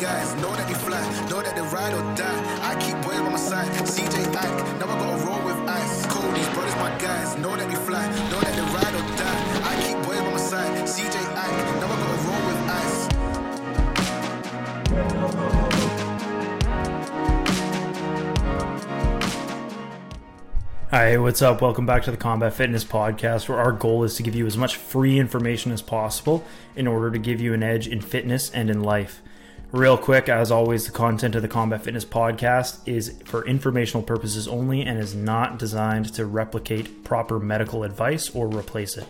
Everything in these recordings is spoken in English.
guys, know that they fly, know that they ride or die. I keep boys by my side, CJ Ike, now I gotta roll with ice. Cody's brothers, my guys, know that they fly, know that they ride or die. I keep boys by my side, CJ Ike, now I gotta roll with ice. Hi, what's up? Welcome back to the Combat Fitness Podcast, where our goal is to give you as much free information as possible in order to give you an edge in fitness and in life. Real quick, as always, the content of the Combat Fitness Podcast is for informational purposes only and is not designed to replicate proper medical advice or replace it.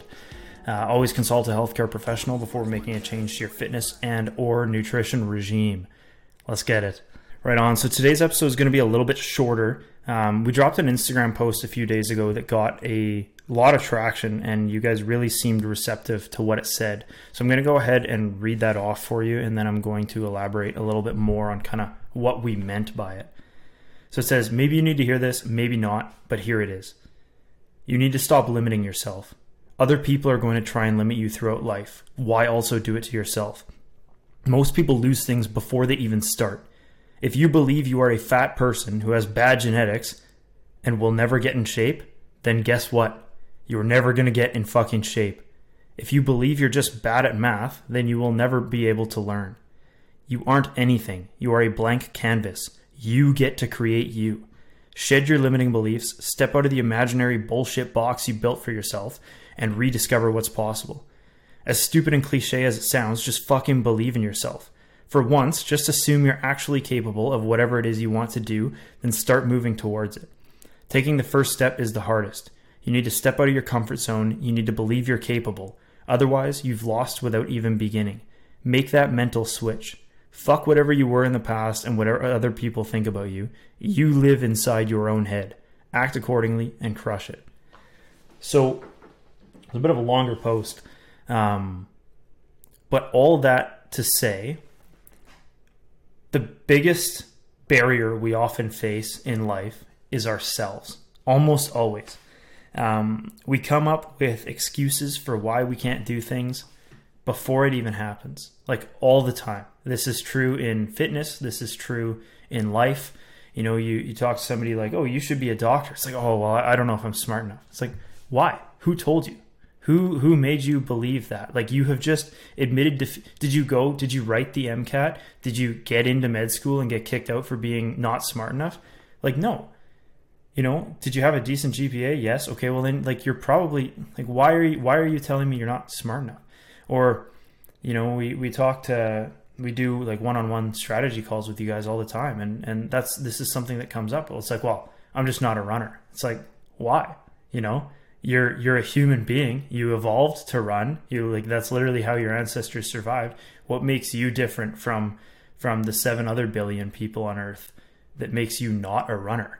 Uh, always consult a healthcare professional before making a change to your fitness and or nutrition regime. Let's get it. Right on. So today's episode is going to be a little bit shorter. Um, we dropped an Instagram post a few days ago that got a lot of traction, and you guys really seemed receptive to what it said. So I'm going to go ahead and read that off for you, and then I'm going to elaborate a little bit more on kind of what we meant by it. So it says, maybe you need to hear this, maybe not, but here it is. You need to stop limiting yourself. Other people are going to try and limit you throughout life. Why also do it to yourself? Most people lose things before they even start. If you believe you are a fat person who has bad genetics and will never get in shape, then guess what? You're never going to get in fucking shape. If you believe you're just bad at math, then you will never be able to learn. You aren't anything. You are a blank canvas. You get to create you. Shed your limiting beliefs, step out of the imaginary bullshit box you built for yourself, and rediscover what's possible. As stupid and cliche as it sounds, just fucking believe in yourself. For once, just assume you're actually capable of whatever it is you want to do, then start moving towards it. Taking the first step is the hardest. You need to step out of your comfort zone, you need to believe you're capable. Otherwise, you've lost without even beginning. Make that mental switch. Fuck whatever you were in the past and whatever other people think about you. You live inside your own head. Act accordingly and crush it. So, it's a bit of a longer post. Um, but all that to say, the biggest barrier we often face in life is ourselves, almost always. Um, we come up with excuses for why we can't do things before it even happens, like all the time. This is true in fitness, this is true in life. You know, you, you talk to somebody like, oh, you should be a doctor. It's like, oh, well, I don't know if I'm smart enough. It's like, why? Who told you? Who who made you believe that? Like you have just admitted. Def- did you go? Did you write the MCAT? Did you get into med school and get kicked out for being not smart enough? Like no. You know, did you have a decent GPA? Yes. Okay. Well then, like you're probably like why are you why are you telling me you're not smart enough? Or, you know, we we talk to we do like one-on-one strategy calls with you guys all the time, and and that's this is something that comes up. Well it's like, well, I'm just not a runner. It's like why? You know you're you're a human being you evolved to run you like that's literally how your ancestors survived what makes you different from from the seven other billion people on earth that makes you not a runner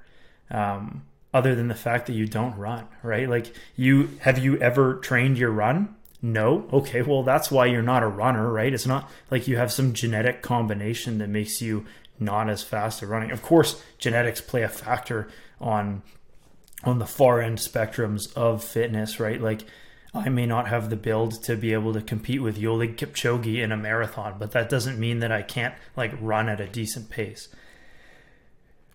um, other than the fact that you don't run right? Like you have you ever trained your run? No? Okay well that's why you're not a runner right? It's not like you have some genetic combination that makes you not as fast at running. Of course genetics play a factor on on the far end spectrums of fitness, right? Like I may not have the build to be able to compete with Eliud Kipchoge in a marathon, but that doesn't mean that I can't like run at a decent pace.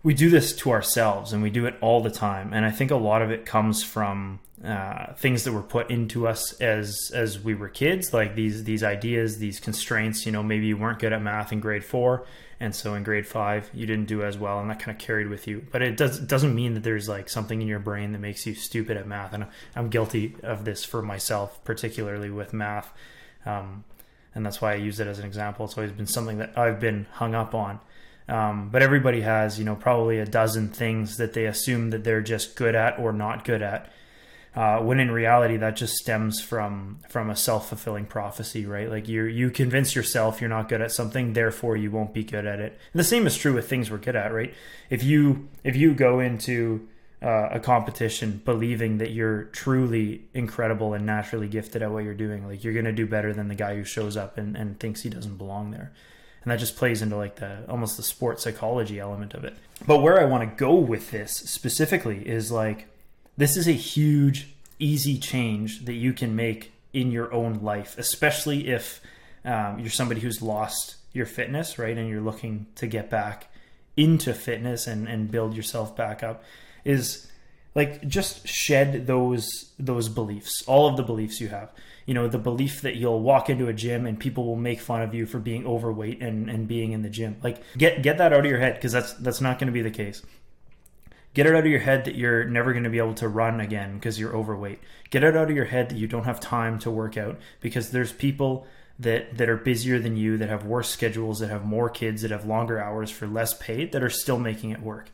We do this to ourselves and we do it all the time. And I think a lot of it comes from uh, things that were put into us as as we were kids, like these these ideas, these constraints. You know, maybe you weren't good at math in grade four, and so in grade five you didn't do as well, and that kind of carried with you. But it does doesn't mean that there's like something in your brain that makes you stupid at math, and I'm guilty of this for myself, particularly with math, um, and that's why I use it as an example. It's always been something that I've been hung up on. Um, but everybody has, you know, probably a dozen things that they assume that they're just good at or not good at. Uh, when in reality, that just stems from from a self fulfilling prophecy, right? Like you you convince yourself you're not good at something, therefore you won't be good at it. And the same is true with things we're good at, right? If you if you go into uh, a competition believing that you're truly incredible and naturally gifted at what you're doing, like you're gonna do better than the guy who shows up and, and thinks he doesn't belong there and that just plays into like the almost the sport psychology element of it. But where I want to go with this specifically is like this is a huge easy change that you can make in your own life, especially if um, you're somebody who's lost your fitness, right? And you're looking to get back into fitness and, and build yourself back up is like just shed those those beliefs all of the beliefs you have. You know the belief that you'll walk into a gym and people will make fun of you for being overweight and, and being in the gym. Like get get that out of your head because that's that's not going to be the case. Get it out of your head that you're never going to be able to run again because you're overweight. Get it out of your head that you don't have time to work out because there's people that that are busier than you that have worse schedules that have more kids that have longer hours for less pay that are still making it work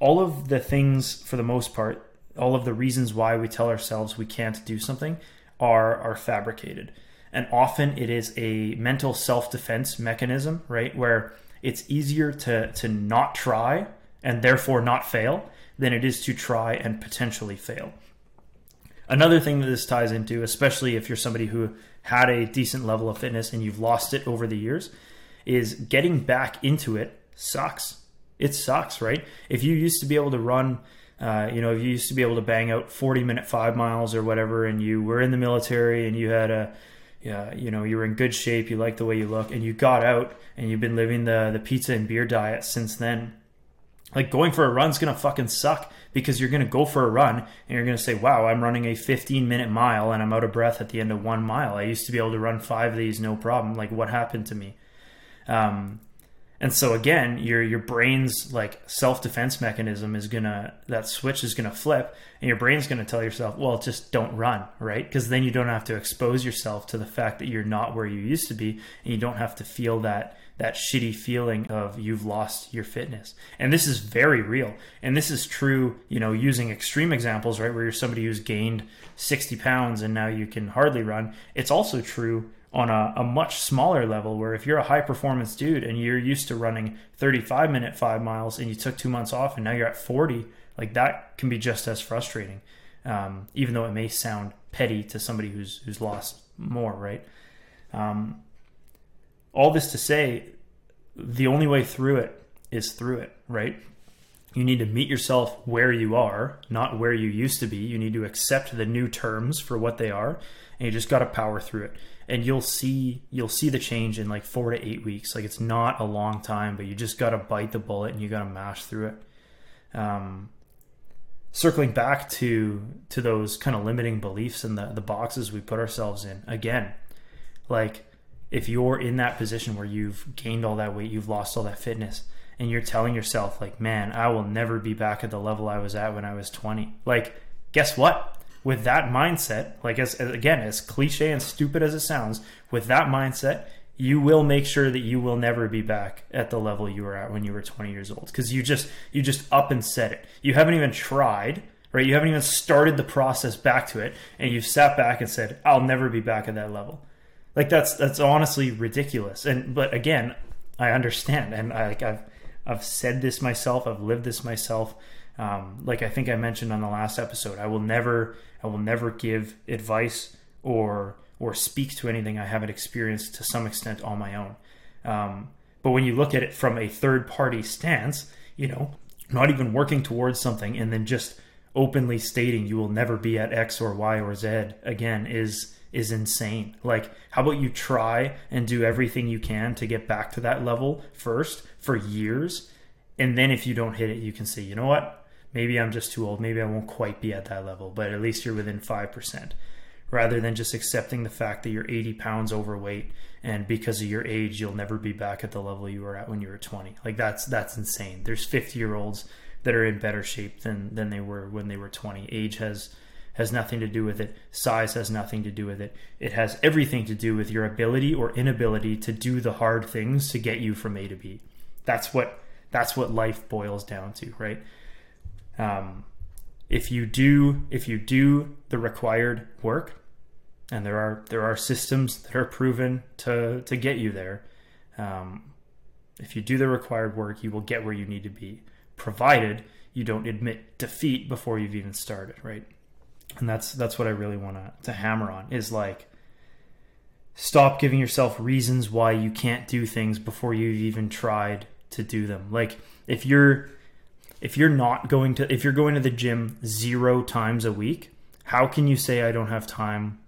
all of the things for the most part all of the reasons why we tell ourselves we can't do something are are fabricated. And often it is a mental self-defense mechanism right where it's easier to to not try and therefore not fail than it is to try and potentially fail. Another thing that this ties into especially if you're somebody who had a decent level of fitness and you've lost it over the years is getting back into it sucks it sucks, right? If you used to be able to run, uh, you know, if you used to be able to bang out 40 minute five miles or whatever, and you were in the military and you had a, yeah, you know, you were in good shape, you liked the way you look, and you got out and you've been living the the pizza and beer diet since then. Like going for a run's gonna fucking suck because you're gonna go for a run and you're gonna say, "Wow, I'm running a 15 minute mile and I'm out of breath at the end of one mile. I used to be able to run five of these no problem. Like what happened to me?" Um, and so again, your your brain's like self defense mechanism is gonna that switch is gonna flip, and your brain's gonna tell yourself, well, just don't run, right? Because then you don't have to expose yourself to the fact that you're not where you used to be, and you don't have to feel that that shitty feeling of you've lost your fitness. And this is very real. And this is true, you know, using extreme examples, right, where you're somebody who's gained 60 pounds and now you can hardly run. It's also true on a, a, much smaller level where if you're a high performance dude and you're used to running 35 minute five miles and you took two months off and now you're at 40 like that can be just as frustrating um, even though it may sound petty to somebody who's who's lost more right? Um, all this to say the only way through it is through it right? You need to meet yourself where you are not where you used to be. You need to accept the new terms for what they are and you just got to power through it and you'll see you'll see the change in like four to eight weeks. Like it's not a long time but you just got to bite the bullet and you got to mash through it. Um, circling back to to those kind of limiting beliefs and the, the boxes we put ourselves in again like if you're in that position where you've gained all that weight you've lost all that fitness and you're telling yourself like man i will never be back at the level i was at when i was 20 like guess what with that mindset, like as, as, again, as cliche and stupid as it sounds, with that mindset, you will make sure that you will never be back at the level you were at when you were 20 years old because you just you just up and said it. You haven't even tried, right? You haven't even started the process back to it, and you've sat back and said, "I'll never be back at that level." Like that's that's honestly ridiculous. And but again, I understand, and I, like I've I've said this myself. I've lived this myself. Um, like I think I mentioned on the last episode, I will never I will never give advice or or speak to anything I haven't experienced to some extent on my own. Um, but when you look at it from a third party stance, you know, not even working towards something and then just openly stating you will never be at X or Y or Z again is is insane. Like, how about you try and do everything you can to get back to that level first for years? And then if you don't hit it, you can say, you know what? Maybe I'm just too old. Maybe I won't quite be at that level, but at least you're within 5%. Rather than just accepting the fact that you're 80 pounds overweight and because of your age, you'll never be back at the level you were at when you were 20. Like that's that's insane. There's 50 year olds that are in better shape than than they were when they were 20. Age has has nothing to do with it. Size has nothing to do with it. It has everything to do with your ability or inability to do the hard things to get you from A to B. That's what that's what life boils down to, right? Um, if you do if you do the required work, and there are there are systems that are proven to to get you there. Um, if you do the required work, you will get where you need to be, provided you don't admit defeat before you've even started, right? And that's that's what I really want to to hammer on is like stop giving yourself reasons why you can't do things before you've even tried to do them. Like if you're if you're not going to if you're going to the gym zero times a week how can you say i don't have time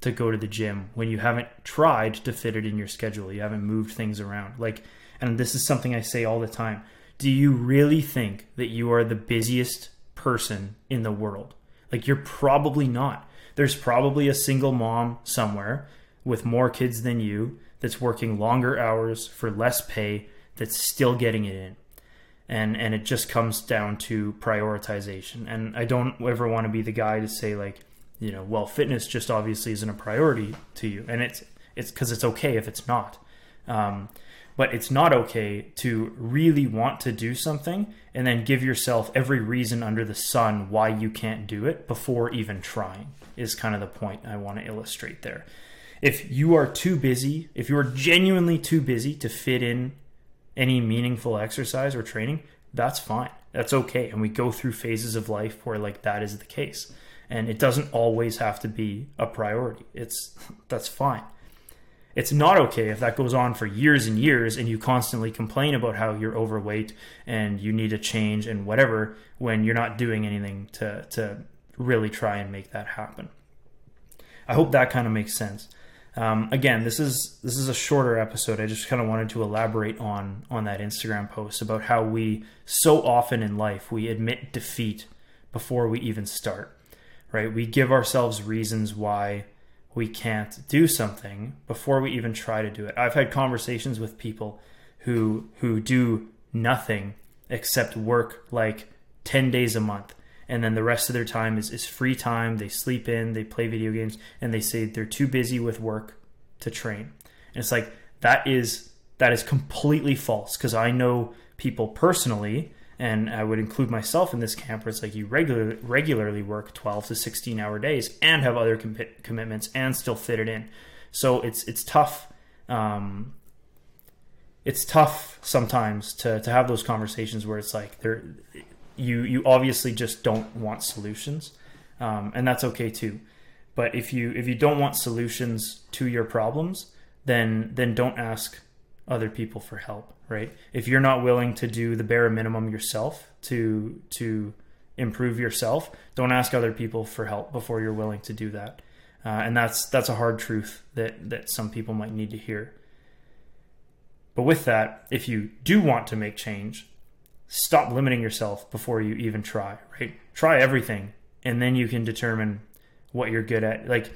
to go to the gym when you haven't tried to fit it in your schedule. You haven't moved things around. Like, and this is something I say all the time. Do you really think that you are the busiest person in the world? Like, you're probably not. There's probably a single mom somewhere with more kids than you that's working longer hours for less pay that's still getting it in. And, and it just comes down to prioritization. And I don't ever want to be the guy to say like, you know, well, fitness just obviously isn't a priority to you, and it's it's because it's okay if it's not. Um, but it's not okay to really want to do something and then give yourself every reason under the sun why you can't do it before even trying is kind of the point I want to illustrate there. If you are too busy, if you are genuinely too busy to fit in any meaningful exercise or training, that's fine. That's okay. And we go through phases of life where like that is the case and it doesn't always have to be a priority. It's that's fine. It's not okay if that goes on for years and years and you constantly complain about how you're overweight and you need a change and whatever when you're not doing anything to to really try and make that happen. I hope that kind of makes sense. Um, again, this is this is a shorter episode. I just kind of wanted to elaborate on on that Instagram post about how we so often in life we admit defeat before we even start right? We give ourselves reasons why we can't do something before we even try to do it. I've had conversations with people who who do nothing except work like 10 days a month and then the rest of their time is, is free time they sleep in they play video games and they say they're too busy with work to train and it's like that is that is completely false because i know people personally and I would include myself in this camp where it's like you regular, regularly work 12 to 16 hour days and have other com- commitments and still fit it in. So it's it's tough. Um, it's tough sometimes to, to have those conversations where it's like there you you obviously just don't want solutions, um, and that's okay too. But if you if you don't want solutions to your problems, then then don't ask other people for help right? If you're not willing to do the bare minimum yourself to to improve yourself, don't ask other people for help before you're willing to do that. Uh, and that's that's a hard truth that that some people might need to hear. But with that, if you do want to make change, stop limiting yourself before you even try, right? Try everything and then you can determine what you're good at. Like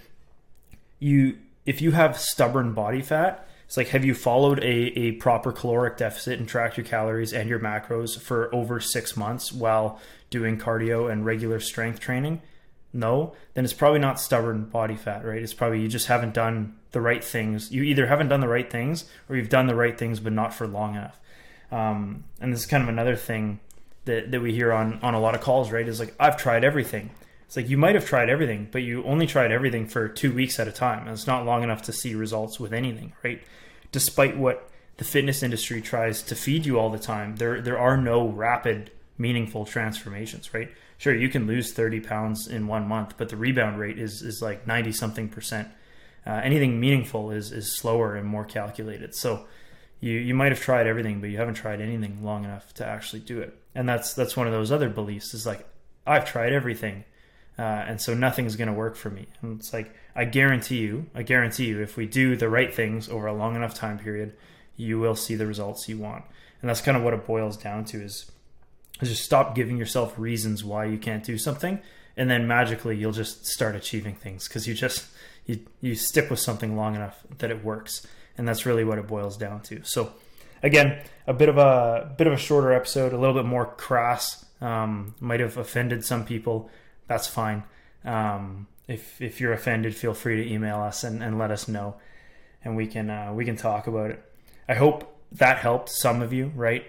you if you have stubborn body fat, it's like, have you followed a, a proper caloric deficit and tracked your calories and your macros for over six months while doing cardio and regular strength training? No, then it's probably not stubborn body fat, right? It's probably you just haven't done the right things. You either haven't done the right things or you've done the right things but not for long enough. Um, and this is kind of another thing that, that we hear on on a lot of calls, right? Is like I've tried everything. It's like you might have tried everything, but you only tried everything for two weeks at a time. And it's not long enough to see results with anything, right? Despite what the fitness industry tries to feed you all the time, there there are no rapid, meaningful transformations, right? Sure, you can lose 30 pounds in one month, but the rebound rate is is like 90 something percent. Uh, anything meaningful is is slower and more calculated. So you you might have tried everything, but you haven't tried anything long enough to actually do it. And that's that's one of those other beliefs is like I've tried everything uh, and so nothing's going to work for me. And it's like I guarantee you, I guarantee you, if we do the right things over a long enough time period, you will see the results you want. And that's kind of what it boils down to: is, is just stop giving yourself reasons why you can't do something, and then magically you'll just start achieving things because you just you you stick with something long enough that it works, and that's really what it boils down to. So. Again, a bit of a bit of a shorter episode, a little bit more crass. Um, might have offended some people that's fine. Um, if if you're offended, feel free to email us and, and let us know, and we can uh, we can talk about it. I hope that helped some of you, right?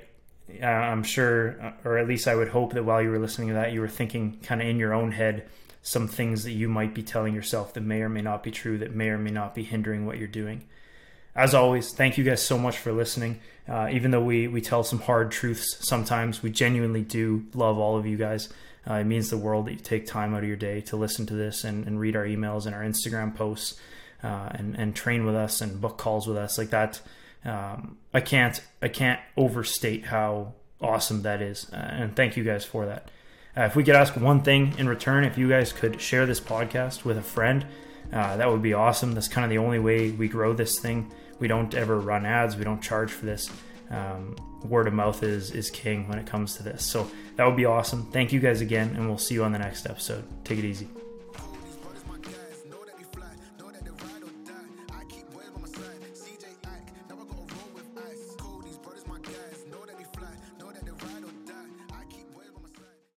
Uh, I'm sure, uh, or at least I would hope that while you were listening to that, you were thinking kind of in your own head some things that you might be telling yourself that may or may not be true, that may or may not be hindering what you're doing. As always, thank you guys so much for listening. Uh, even though we we tell some hard truths sometimes, we genuinely do love all of you guys. Uh, it means the world that you take time out of your day to listen to this and, and read our emails and our Instagram posts uh, and, and train with us and book calls with us like that. Um, I can't I can't overstate how awesome that is, uh, and thank you guys for that. Uh, if we could ask one thing in return, if you guys could share this podcast with a friend, uh, that would be awesome. That's kind of the only way we grow this thing. We don't ever run ads. We don't charge for this. Um, word of mouth is is king when it comes to this. So that would be awesome. Thank you guys again, and we'll see you on the next episode. Take it easy.